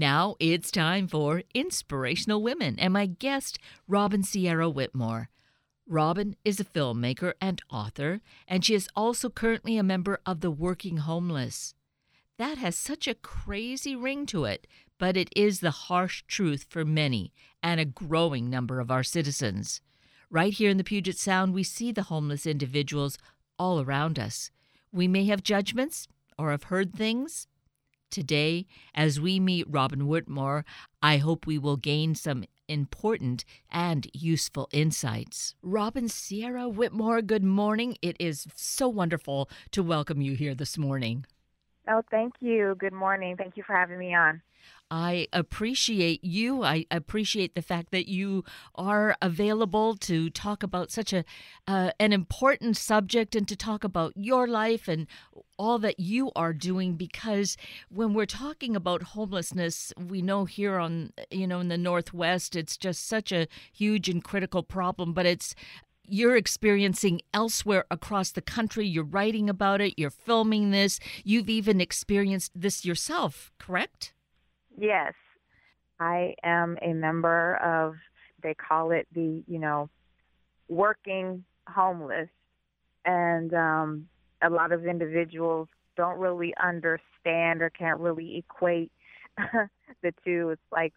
Now it's time for Inspirational Women and my guest, Robyn Sierra Whitmore. Robyn is a filmmaker and author, and she is also currently a member of the Working Homeless. That has such a crazy ring to it, but it is the harsh truth for many and a growing number of our citizens. Right here in the Puget Sound, we see the homeless individuals all around us. We may have judgments or have heard things. Today, as we meet Robyn Whitmore, I hope we will gain some important and useful insights. Robyn Sierra Whitmore, good morning. It is so wonderful to welcome you here this morning. Oh, thank you. Good morning. Thank you for having me on. I appreciate you. I appreciate the fact that you are available to talk about such a uh, an important subject and to talk about your life and all that you are doing because when we're talking about homelessness, we know here on you know in the northwest it's just such a huge and critical problem, but it's you're experiencing elsewhere across the country. You're writing about it, you're filming this, you've even experienced this yourself, correct? Yes. I am a member of, they call it the, you know, working homeless. And um, a lot of individuals don't really understand or can't really equate the two. It's like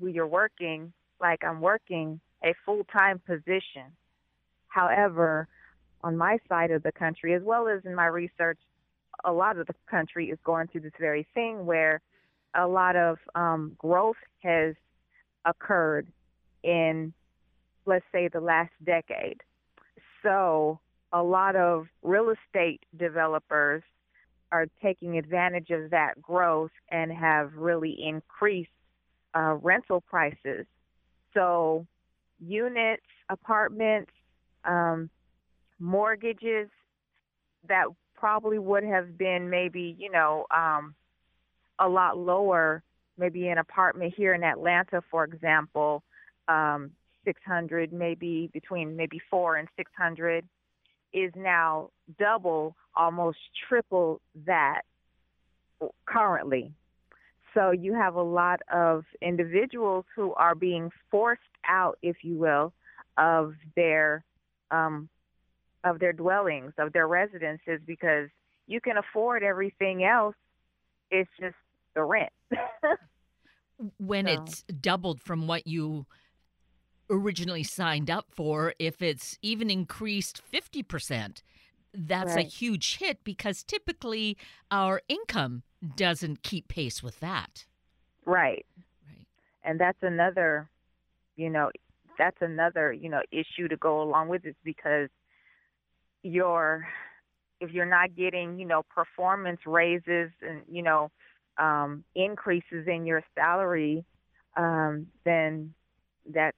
you're working, like I'm working a full time position. However, on my side of the country, as well as in my research, a lot of the country is going through this very thing where a lot of um, growth has occurred in, let's say, the last decade. So a lot of real estate developers are taking advantage of that growth and have really increased uh, rental prices. So units, apartments, um, mortgages that probably would have been maybe, you know, um, a lot lower, maybe an apartment here in Atlanta, for example, um, 600, maybe between maybe four and 600, is now double, almost triple that currently. So you have a lot of individuals who are being forced out, if you will, of their um, of their dwellings, of their residences, because you can afford everything else. It's just the rent. when so. it's doubled from what you originally signed up for, if it's even increased 50%, that's right. a huge hit because typically our income doesn't keep pace with that. Right. Right. And that's another, you know, that's another, you know, issue to go along with it because you're if you're not getting, you know, performance raises and, you know, um, increases in your salary, um, then that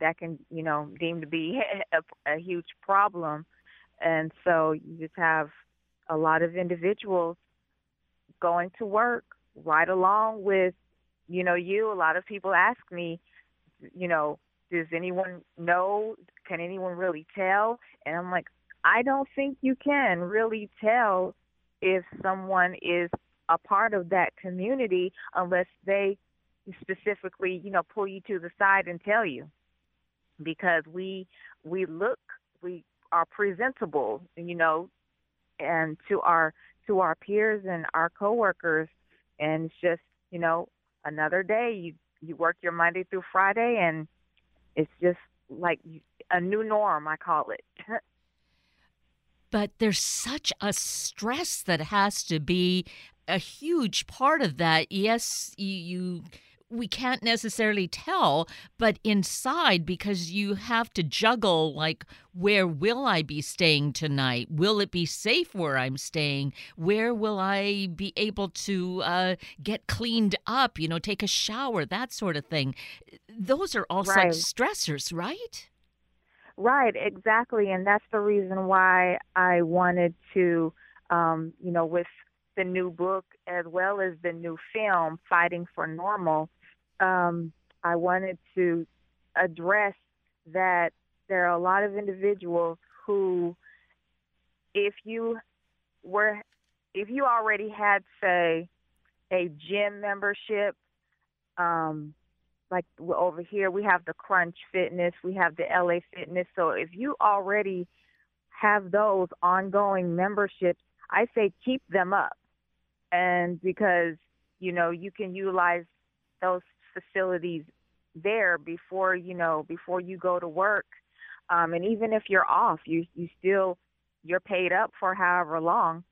that can you know deem to be a, a huge problem, and so you just have a lot of individuals going to work right along with you know you. A lot of people ask me, you know, does anyone know? Can anyone really tell? And I'm like, I don't think you can really tell if someone is a part of that community unless they specifically, you know, pull you to the side and tell you. Because we we look we are presentable, you know, and to our to our peers and our coworkers and it's just, you know, another day you you work your Monday through Friday and it's just like a new norm, I call it. but there's such a stress that has to be a huge part of that. Yes, you, you we can't necessarily tell, but inside, because you have to juggle like, where will I be staying tonight? Will it be safe where I'm staying? Where will I be able to uh, get cleaned up, you know, take a shower, that sort of thing? Those are all right. such stressors, right? Right, exactly. And that's the reason why I wanted to, um, you know, with the new book as well as the new film, Fighting for Normal, um, I wanted to address that there are a lot of individuals who, if you were, if you already had, say, a gym membership, Um, like over here, we have the Crunch Fitness, we have the LA Fitness. So if you already have those ongoing memberships, I say keep them up. And because, you know, you can utilize those facilities there before, you know, before you go to work. Um, and even if you're off, you you still you're paid up for however long.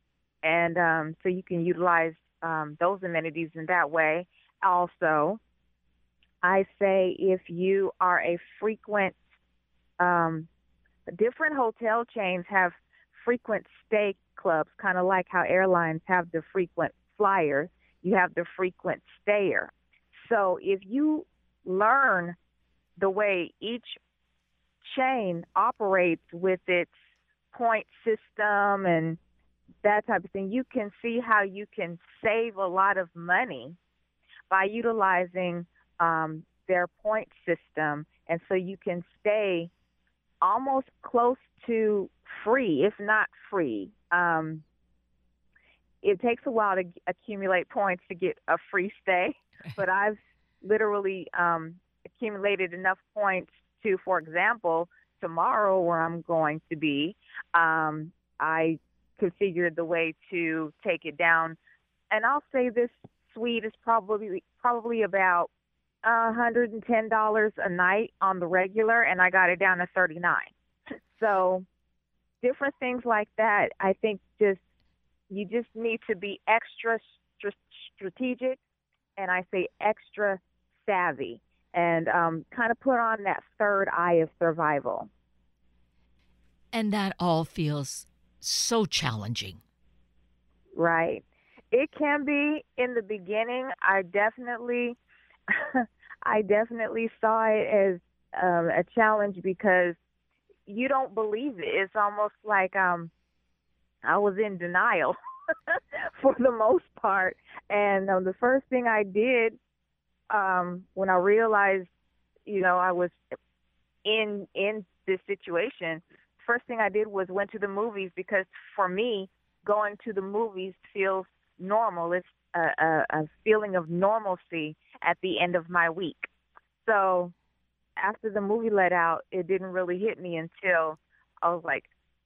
And um, so you can utilize um, those amenities in that way. Also, I say if you are a frequent, um, different hotel chains have frequent stay clubs, kind of like how airlines have the frequent flyer, you have the frequent stayer. So if you learn the way each chain operates with its point system and that type of thing, you can see how you can save a lot of money by utilizing um, their point system. And so you can stay almost close to free, if not free. Um, it takes a while to accumulate points to get a free stay, but I've literally um, accumulated enough points to, for example, tomorrow where I'm going to be, um, I configured the way to take it down. And I'll say this suite is probably probably about $110 a night on the regular, and I got it down to 39. So different things like that. I think just you just need to be extra strategic, and I say extra savvy, and um, kind of put on that third eye of survival. And that all feels so challenging. Right. It can be in the beginning. I definitely, I definitely saw it as um, a challenge because you don't believe it. It's almost like um, I was in denial for the most part. And um, the first thing I did um, when I realized, you know, I was in in this situation, first thing I did was went to the movies because for me, going to the movies feels normal. It's a, a, a feeling of normalcy at the end of my week. So after the movie let out, it didn't really hit me until I was like,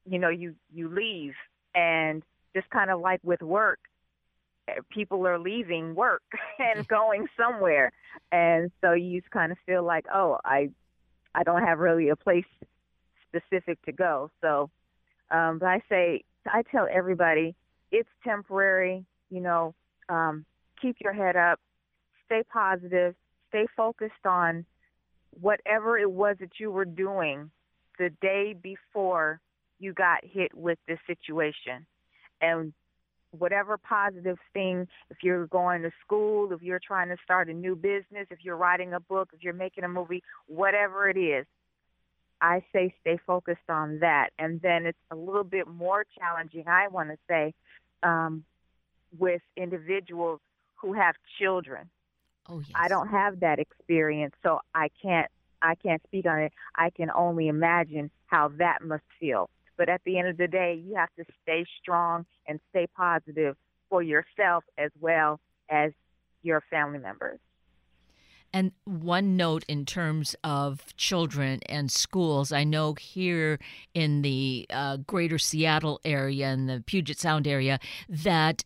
you know, you you leave and just kind of like with work, eh, people are leaving work and going somewhere, and so you just kind of feel like, oh, I I don't have really a place specific to go. So, um, but I say, I tell everybody, it's temporary. You know, um, keep your head up, stay positive, stay focused on whatever it was that you were doing the day before you got hit with this situation. And whatever positive thing, if you're going to school, if you're trying to start a new business, if you're writing a book, if you're making a movie, whatever it is, I say stay focused on that. And then it's a little bit more challenging, I want to say, um, with individuals who have children. Oh, yes. I don't have that experience, so I can't I can't speak on it. I can only imagine how that must feel. But at the end of the day, you have to stay strong and stay positive for yourself as well as your family members. And one note in terms of children and schools, I know here in the uh, greater Seattle area and the Puget Sound area that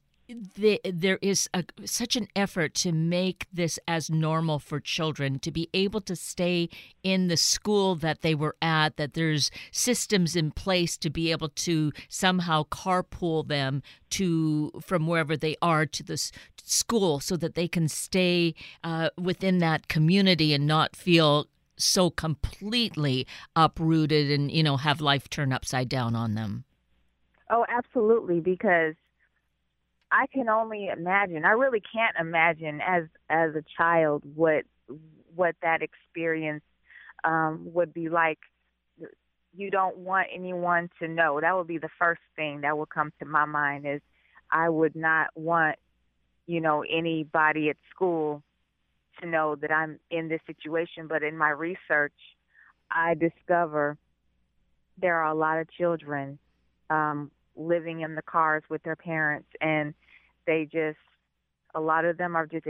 the, there is a, such an effort to make this as normal for children to be able to stay in the school that they were at, that there's systems in place to be able to somehow carpool them to from wherever they are to the school so that they can stay uh, within that community and not feel so completely uprooted and you know have life turn upside down on them. Oh absolutely because I can only imagine. I really can't imagine as as a child what what that experience um, would be like. You don't want anyone to know. That would be the first thing that would come to my mind. Is I would not want you know anybody at school to know that I'm in this situation. But in my research, I discover there are a lot of children um, living in the cars with their parents and they just a lot of them are just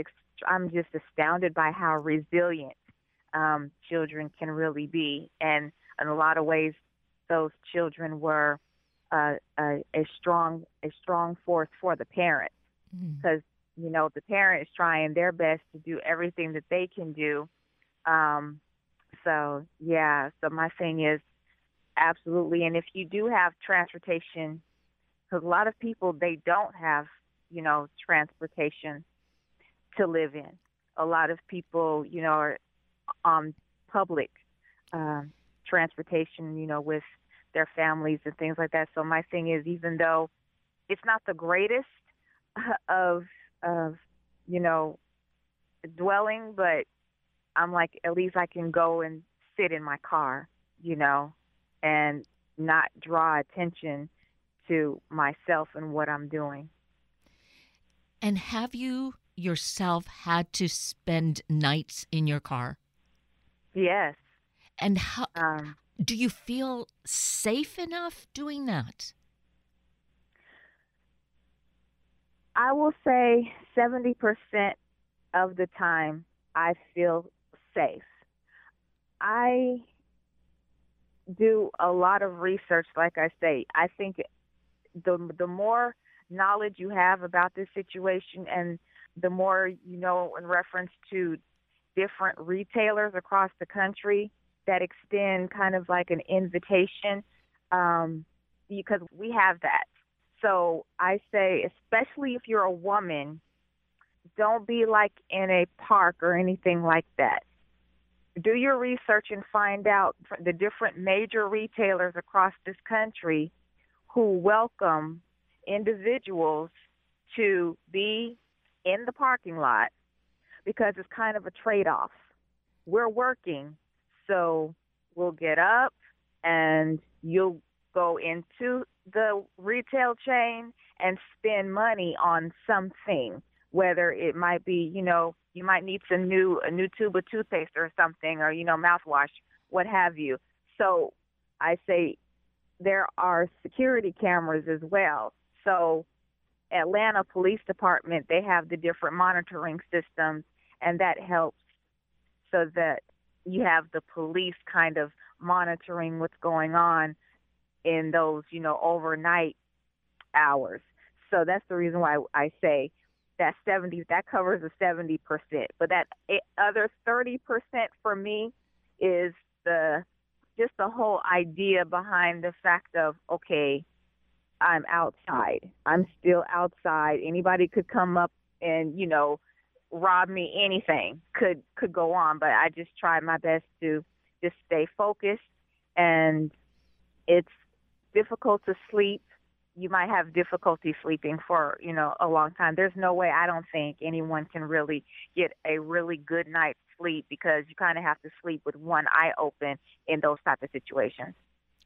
I'm just astounded by how resilient um, children can really be, and in a lot of ways, those children were uh, a, a strong a strong force for the parents because mm. you know the parent is trying their best to do everything that they can do. Um, so yeah, so my thing is absolutely, and if you do have transportation, because a lot of people they don't have you know transportation to live in. A lot of people you know are on public um, transportation, you know, with their families and things like that. So my thing is, even though it's not the greatest of of you know dwelling, but I'm like at least I can go and sit in my car, you know, and not draw attention to myself and what I'm doing. And have you yourself had to spend nights in your car? Yes. And how um, do you feel safe enough doing that? I will say 70% of the time I feel safe. I do a lot of research like I say. I think the the more knowledge you have about this situation and the more you know in reference to different retailers across the country that extend kind of like an invitation um, because we have that. So I say, especially if you're a woman, don't be like in a park or anything like that. Do your research and find out the different major retailers across this country who welcome individuals to be in the parking lot because it's kind of a trade off. We're working, so we'll get up and you'll go into the retail chain and spend money on something, whether it might be, you know, you might need some new a new tube of toothpaste or something or, you know, mouthwash, what have you. So I say there are security cameras as well. So Atlanta Police Department, they have the different monitoring systems and that helps so that you have the police kind of monitoring what's going on in those, you know, overnight hours. So that's the reason why I say that 70 that covers the 70%, but that eh, other 30% for me is the just the whole idea behind the fact of okay, I'm outside. I'm still outside. Anybody could come up and, you know, rob me anything could could go on but i just try my best to just stay focused and it's difficult to sleep you might have difficulty sleeping for you know a long time there's no way i don't think anyone can really get a really good night's sleep because you kind of have to sleep with one eye open in those type of situations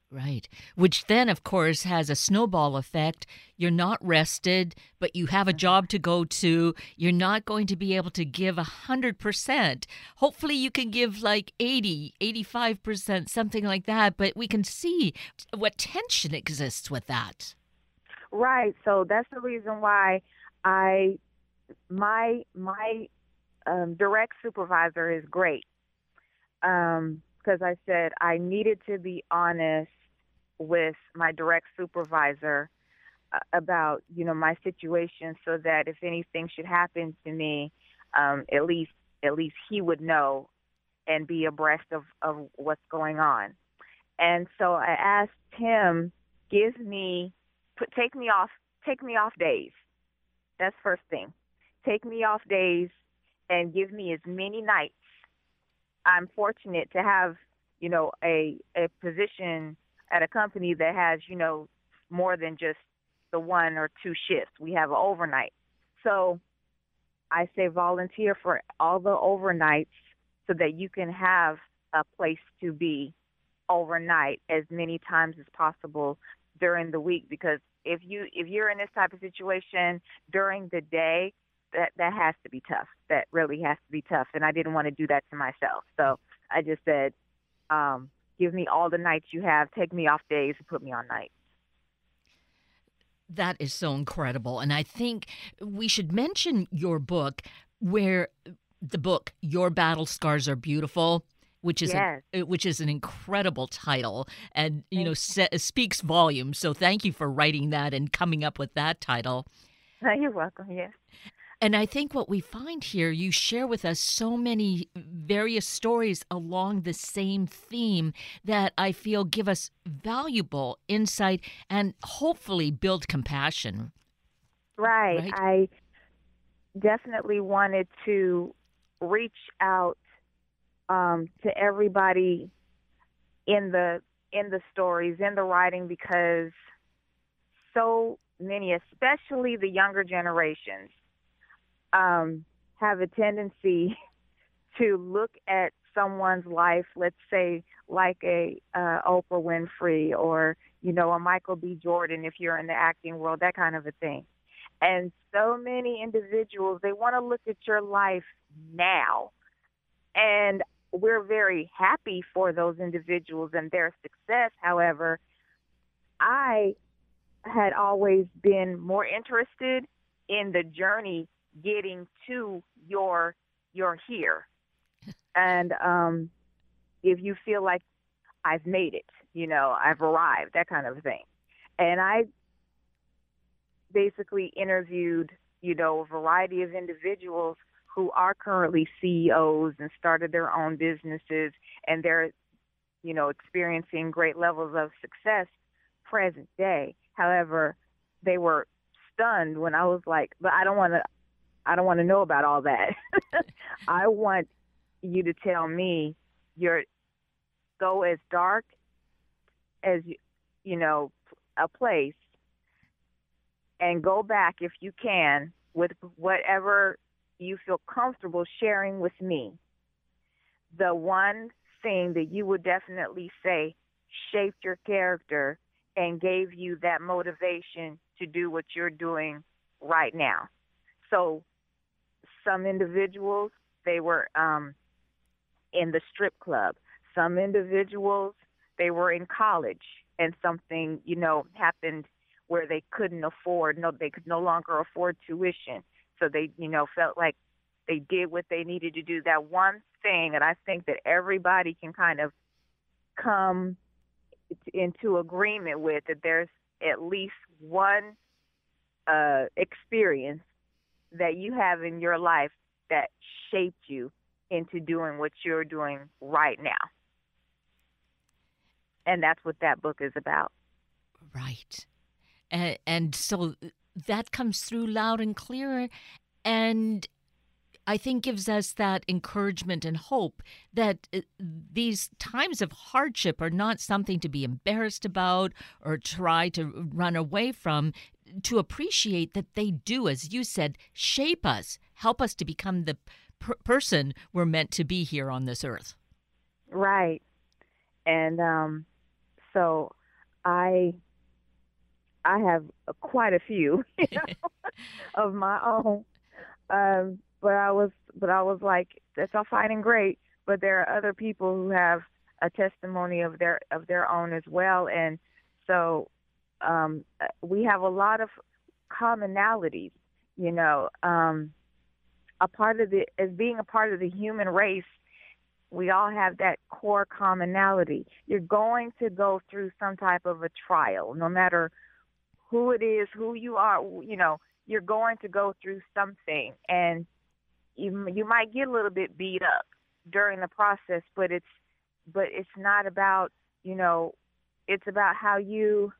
Right. Which then, of course, has a snowball effect. You're not rested, but you have a mm-hmm. job to go to. You're not going to be able to give a 100%. Hopefully, you can give like 80, 85%, something like that. But we can see what tension exists with that. Right. So that's the reason why I, my, my um, direct supervisor is great. Um, because I said I needed to be honest with my direct supervisor uh, about you know my situation so that if anything should happen to me um at least at least he would know and be abreast of of what's going on. And so i asked him give me put take me off take me off days. That's first thing. Take me off days and give me as many nights. I'm fortunate to have you know a a position at a company that has, you know, more than just the one or two shifts. We have an overnight. So I say volunteer for all the overnights so that you can have a place to be overnight as many times as possible during the week because if you if you're in this type of situation during the day that that has to be tough that really has to be tough and I didn't want to do that to myself so I just said um give me all the nights you have, take me off days, and put me on nights. That is so incredible. And I think we should mention your book, where the book Your Battle Scars Are Beautiful which is yes. a, which is an incredible title and you know se- speaks volumes so thank you for writing that and coming up with that title you're welcome yes and I think what we find here, you share with us so many various stories along the same theme that I feel give us valuable insight and hopefully build compassion. Right. right? I definitely wanted to reach out um, to everybody in the in the stories in the writing because so many, especially the younger generations, um, have a tendency to look at someone's life, let's say like a uh, Oprah Winfrey or you know a Michael B. Jordan, if you're in the acting world, that kind of a thing. And so many individuals they want to look at your life now, and we're very happy for those individuals and their success. However, I had always been more interested in the journey getting to your your here. And um if you feel like I've made it, you know, I've arrived, that kind of thing. And I basically interviewed, you know, a variety of individuals who are currently CEOs and started their own businesses and they're, you know, experiencing great levels of success present day. However, they were stunned when I was like, but I don't want to I don't want to know about all that. I want you to tell me your go as dark as you know a place and go back if you can with whatever you feel comfortable sharing with me, the one thing that you would definitely say shaped your character and gave you that motivation to do what you're doing right now. So, some individuals, they were um, in the strip club. Some individuals, they were in college and something, you know, happened where they couldn't afford, no, they could no longer afford tuition. So they, you know, felt like they did what they needed to do. That one thing and I think that everybody can kind of come into agreement with that there's at least one uh, experience that you have in your life that shaped you into doing what you're doing right now. And that's what that book is about. Right. And, and so that comes through loud and clear. And I think gives us that encouragement and hope that uh, these times of hardship are not something to be embarrassed about or try to run away from, to appreciate that they do, as you said, shape us, help us to become the per- person we're meant to be here on this earth. Right. And um, so I I have quite a few you know, of my own. Um, but I was but I was like, that's all fine and great, but there are other people who have a testimony of their of their own as well, and so um, we have a lot of commonalities. You know, um, a part of the as being a part of the human race, we all have that core commonality. You're going to go through some type of a trial, no matter who it is, who you are. You know, you're going to go through something, and you you might get a little bit beat up during the process, but it's but it's not about you know it's about how you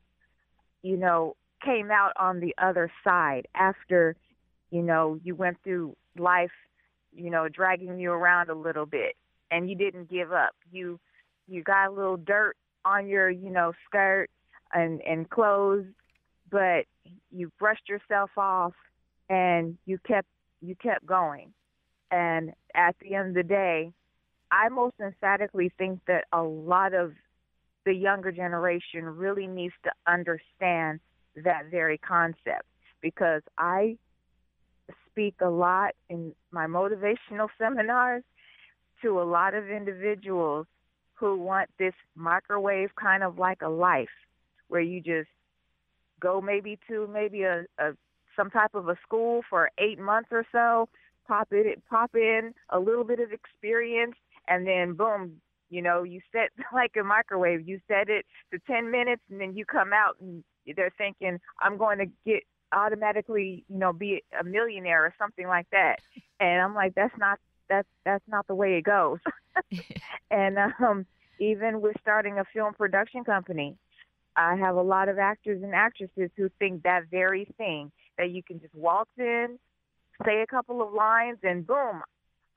you know came out on the other side after you know you went through life you know dragging you around a little bit and you didn't give up. You you got a little dirt on your you know skirt and and clothes but you brushed yourself off and you kept you kept going. And at the end of the day, I most emphatically think that a lot of the younger generation really needs to understand that very concept. Because I speak a lot in my motivational seminars to a lot of individuals who want this microwave kind of like a life where you just go maybe to maybe a, a some type of a school for eight months or so pop it, pop in a little bit of experience, and then boom, you know, you set like a microwave. You set it to 10 minutes, and then you come out, and they're thinking, I'm going to get automatically, you know, be a millionaire or something like that. And I'm like, that's not that's that's not the way it goes. and um, even with starting a film production company, I have a lot of actors and actresses who think that very thing that you can just waltz in, say a couple of lines, and boom,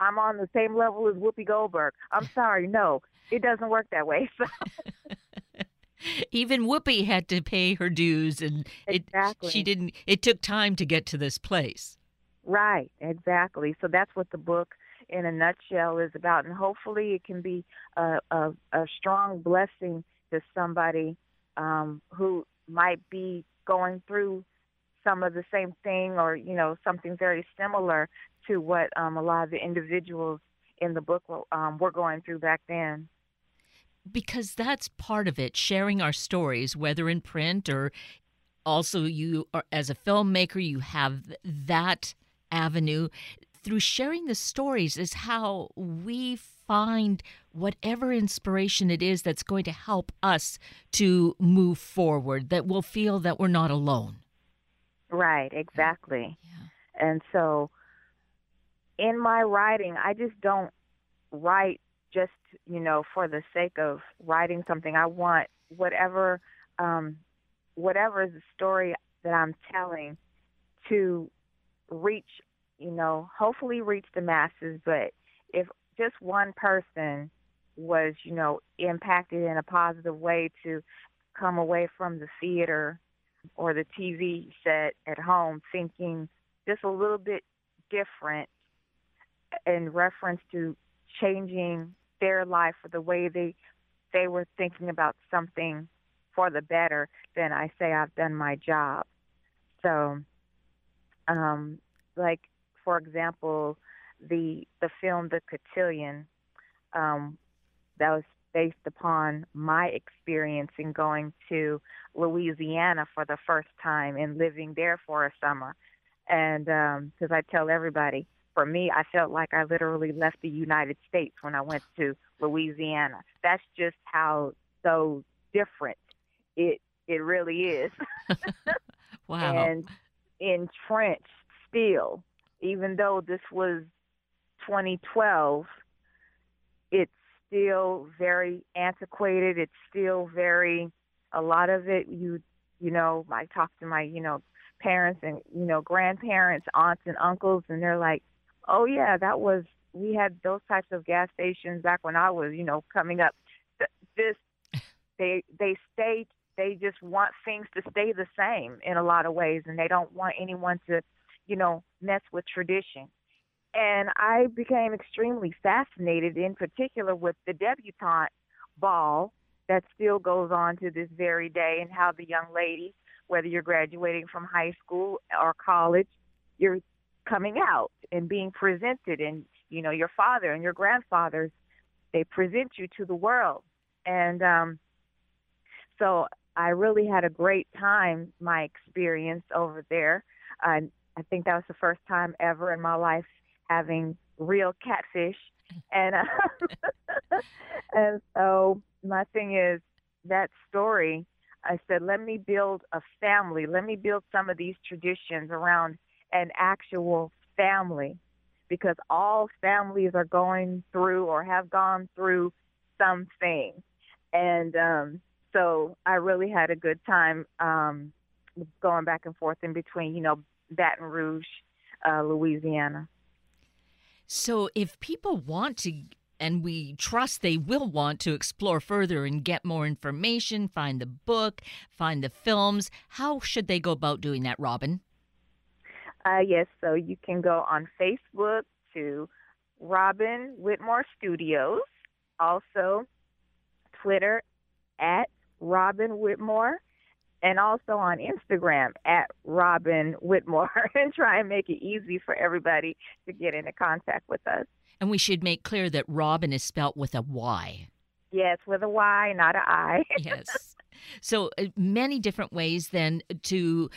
I'm on the same level as Whoopi Goldberg. I'm sorry, no, it doesn't work that way. So. Even Whoopi had to pay her dues, and exactly. she didn't. It took time to get to this place. Right, exactly. So that's what the book, in a nutshell, is about, and hopefully it can be a, a, a strong blessing to somebody um, who might be going through some of the same thing or you know something very similar to what um, a lot of the individuals in the book um, were going through back then. Because that's part of it sharing our stories whether in print or also you are as a filmmaker you have that avenue. Through sharing the stories is how we find whatever inspiration it is that's going to help us to move forward that we'll feel that we're not alone right exactly. Yeah. and so in my writing i just don't write just you know for the sake of writing something. I want whatever um whatever is the story that i'm telling to reach you know hopefully reach the masses but if just one person was you know impacted in a positive way to come away from the theater or the TV set at home thinking just a little bit different in reference to changing their life or the way they they were thinking about something for the better, then I say I've done my job. So, um, like for example, the the film The Cotillion, um, that was based upon my experience in going to Louisiana for the first time and living there for a summer. And because um, I tell everybody, for me, I felt like I literally left the United States when I went to Louisiana. That's just how so different it it really is. wow. And entrenched still, even though this was 2012, it's still very antiquated. It's still very a lot of it you you know, I talk to my, you know, parents and, you know, grandparents, aunts and uncles and they're like, "Oh yeah, that was we had those types of gas stations back when I was, you know, coming up." This they they stay they just want things to stay the same in a lot of ways and they don't want anyone to, you know, mess with tradition. And I became extremely fascinated, in particular, with the debutante ball that still goes on to this very day, and how the young ladies, whether you're graduating from high school or college, you're coming out and being presented, and you know your father and your grandfathers, they present you to the world, and um, so I really had a great time. My experience over there, uh, I think that was the first time ever in my life having real catfish, and uh, and so my thing is that story. I said, let me build a family. Let me build some of these traditions around an actual family, because all families are going through or have gone through something, and um, so I really had a good time um, going back and forth in between, you know, Baton Rouge, uh, Louisiana. So, if people want to, and we trust they will want to explore further and get more information, find the book, find the films, how should they go about doing that, Robyn? Uh, yes, so you can go on Facebook to Robyn Whitmore Studios, also Twitter at Robyn Whitmore, and also on Instagram at Robyn Whitmore and try and make it easy for everybody to get into contact with us. And we should make clear that Robyn is spelt with a Y. Yes, with a Y, not an I. yes. So uh, many different ways then to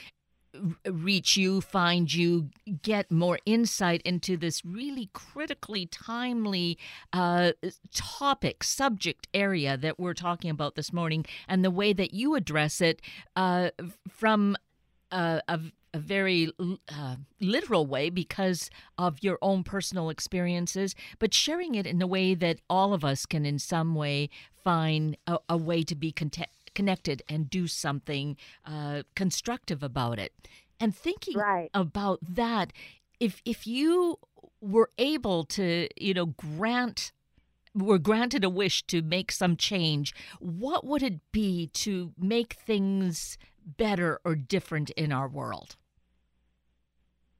reach you, find you, get more insight into this really critically timely uh, topic, subject area that we're talking about this morning, and the way that you address it uh, from a, a, a very uh, literal way because of your own personal experiences, but sharing it in a way that all of us can, in some way, find a, a way to be content connected and do something uh, constructive about it. And thinking right. about that, if if you were able to, you know, grant were granted a wish to make some change, what would it be to make things better or different in our world?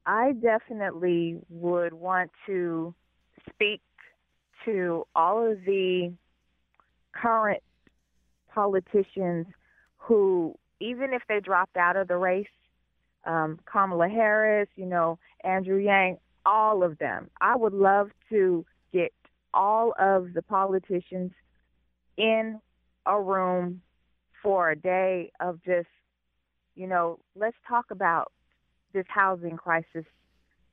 I definitely would want to speak to all of the current politicians who, even if they dropped out of the race, um, Kamala Harris, you know, Andrew Yang, all of them. I would love to get all of the politicians in a room for a day of just, you know, let's talk about this housing crisis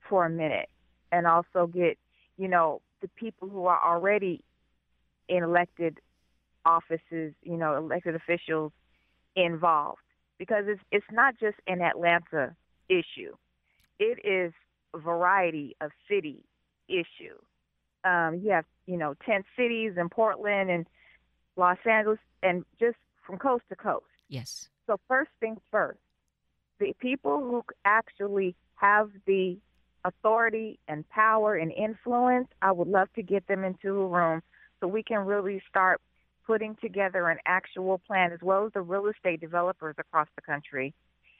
for a minute and also get, you know, the people who are already in elected offices, you know, elected officials involved because it's it's not just an Atlanta issue. It is a variety of city issue. Um, you have you know ten cities in Portland and Los Angeles, and just from coast to coast. Yes. So first things first, the people who actually have the authority and power and influence, I would love to get them into a room so we can really start putting together an actual plan as well as the real estate developers across the country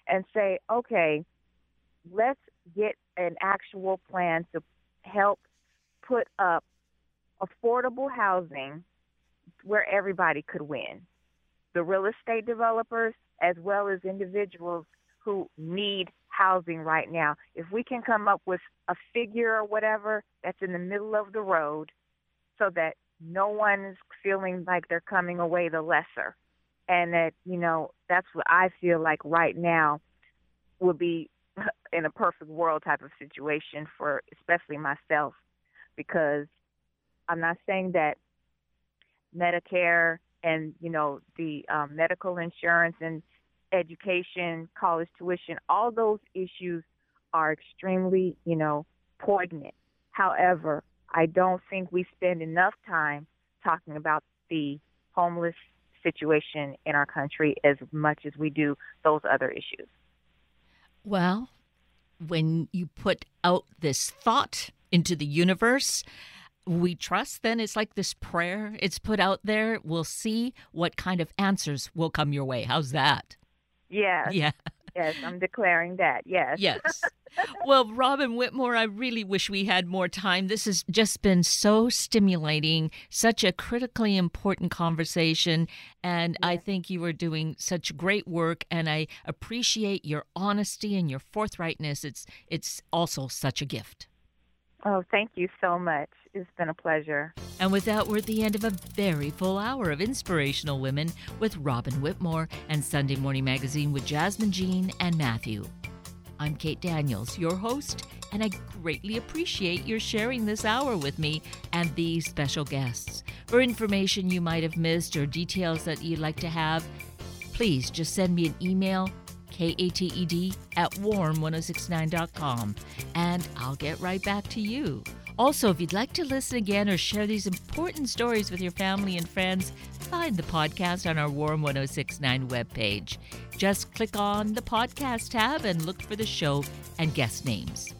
and say, okay, let's get an actual plan to help put up affordable housing where everybody could win. The real estate developers as well as individuals who need housing right now. If we can come up with a figure or whatever that's in the middle of the road so that no one's feeling like they're coming away the lesser. And that, you know, that's what I feel like right now would be in a perfect world type of situation for especially myself because I'm not saying that Medicare and, you know, the um, medical insurance and education, college tuition, all those issues are extremely, you know, poignant. However, I don't think we spend enough time talking about the homeless situation in our country as much as we do those other issues. Well, when you put out this thought into the universe, we trust then it's like this prayer it's put out there. We'll see what kind of answers will come your way. How's that? Yes. Yeah yes i'm declaring that yes yes well, Robyn Whitmore, I really wish we had more time. This has just been so stimulating, such a critically important conversation. And I think you are doing such great work and I appreciate your honesty and your forthrightness. It's it's also such a gift. Oh, thank you so much. It's been a pleasure. And with that, we're at the end of a very full hour of Inspirational Women with Robyn Whitmore and Sunday Morning Magazine with Jasmine Jean and Matthew. I'm Kate Daniels, your host, and I greatly appreciate your sharing this hour with me and these special guests. For information you might have missed or details that you'd like to have, please just send me an email, kated at warm1069.com, and I'll get right back to you. Also, if you'd like to listen again or share these important stories with your family and friends, find the podcast on our Warm 1069 webpage. Just click on the podcast tab and look for the show and guest names.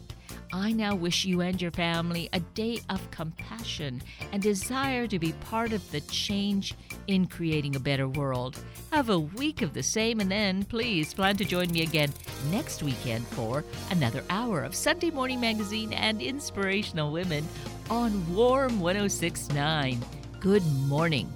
I now wish you and your family a day of compassion and desire to be part of the change in creating a better world. Have a week of the same, and then please plan to join me again next weekend for another hour of Sunday Morning Magazine and Inspirational Women on Warm 1069. Good morning.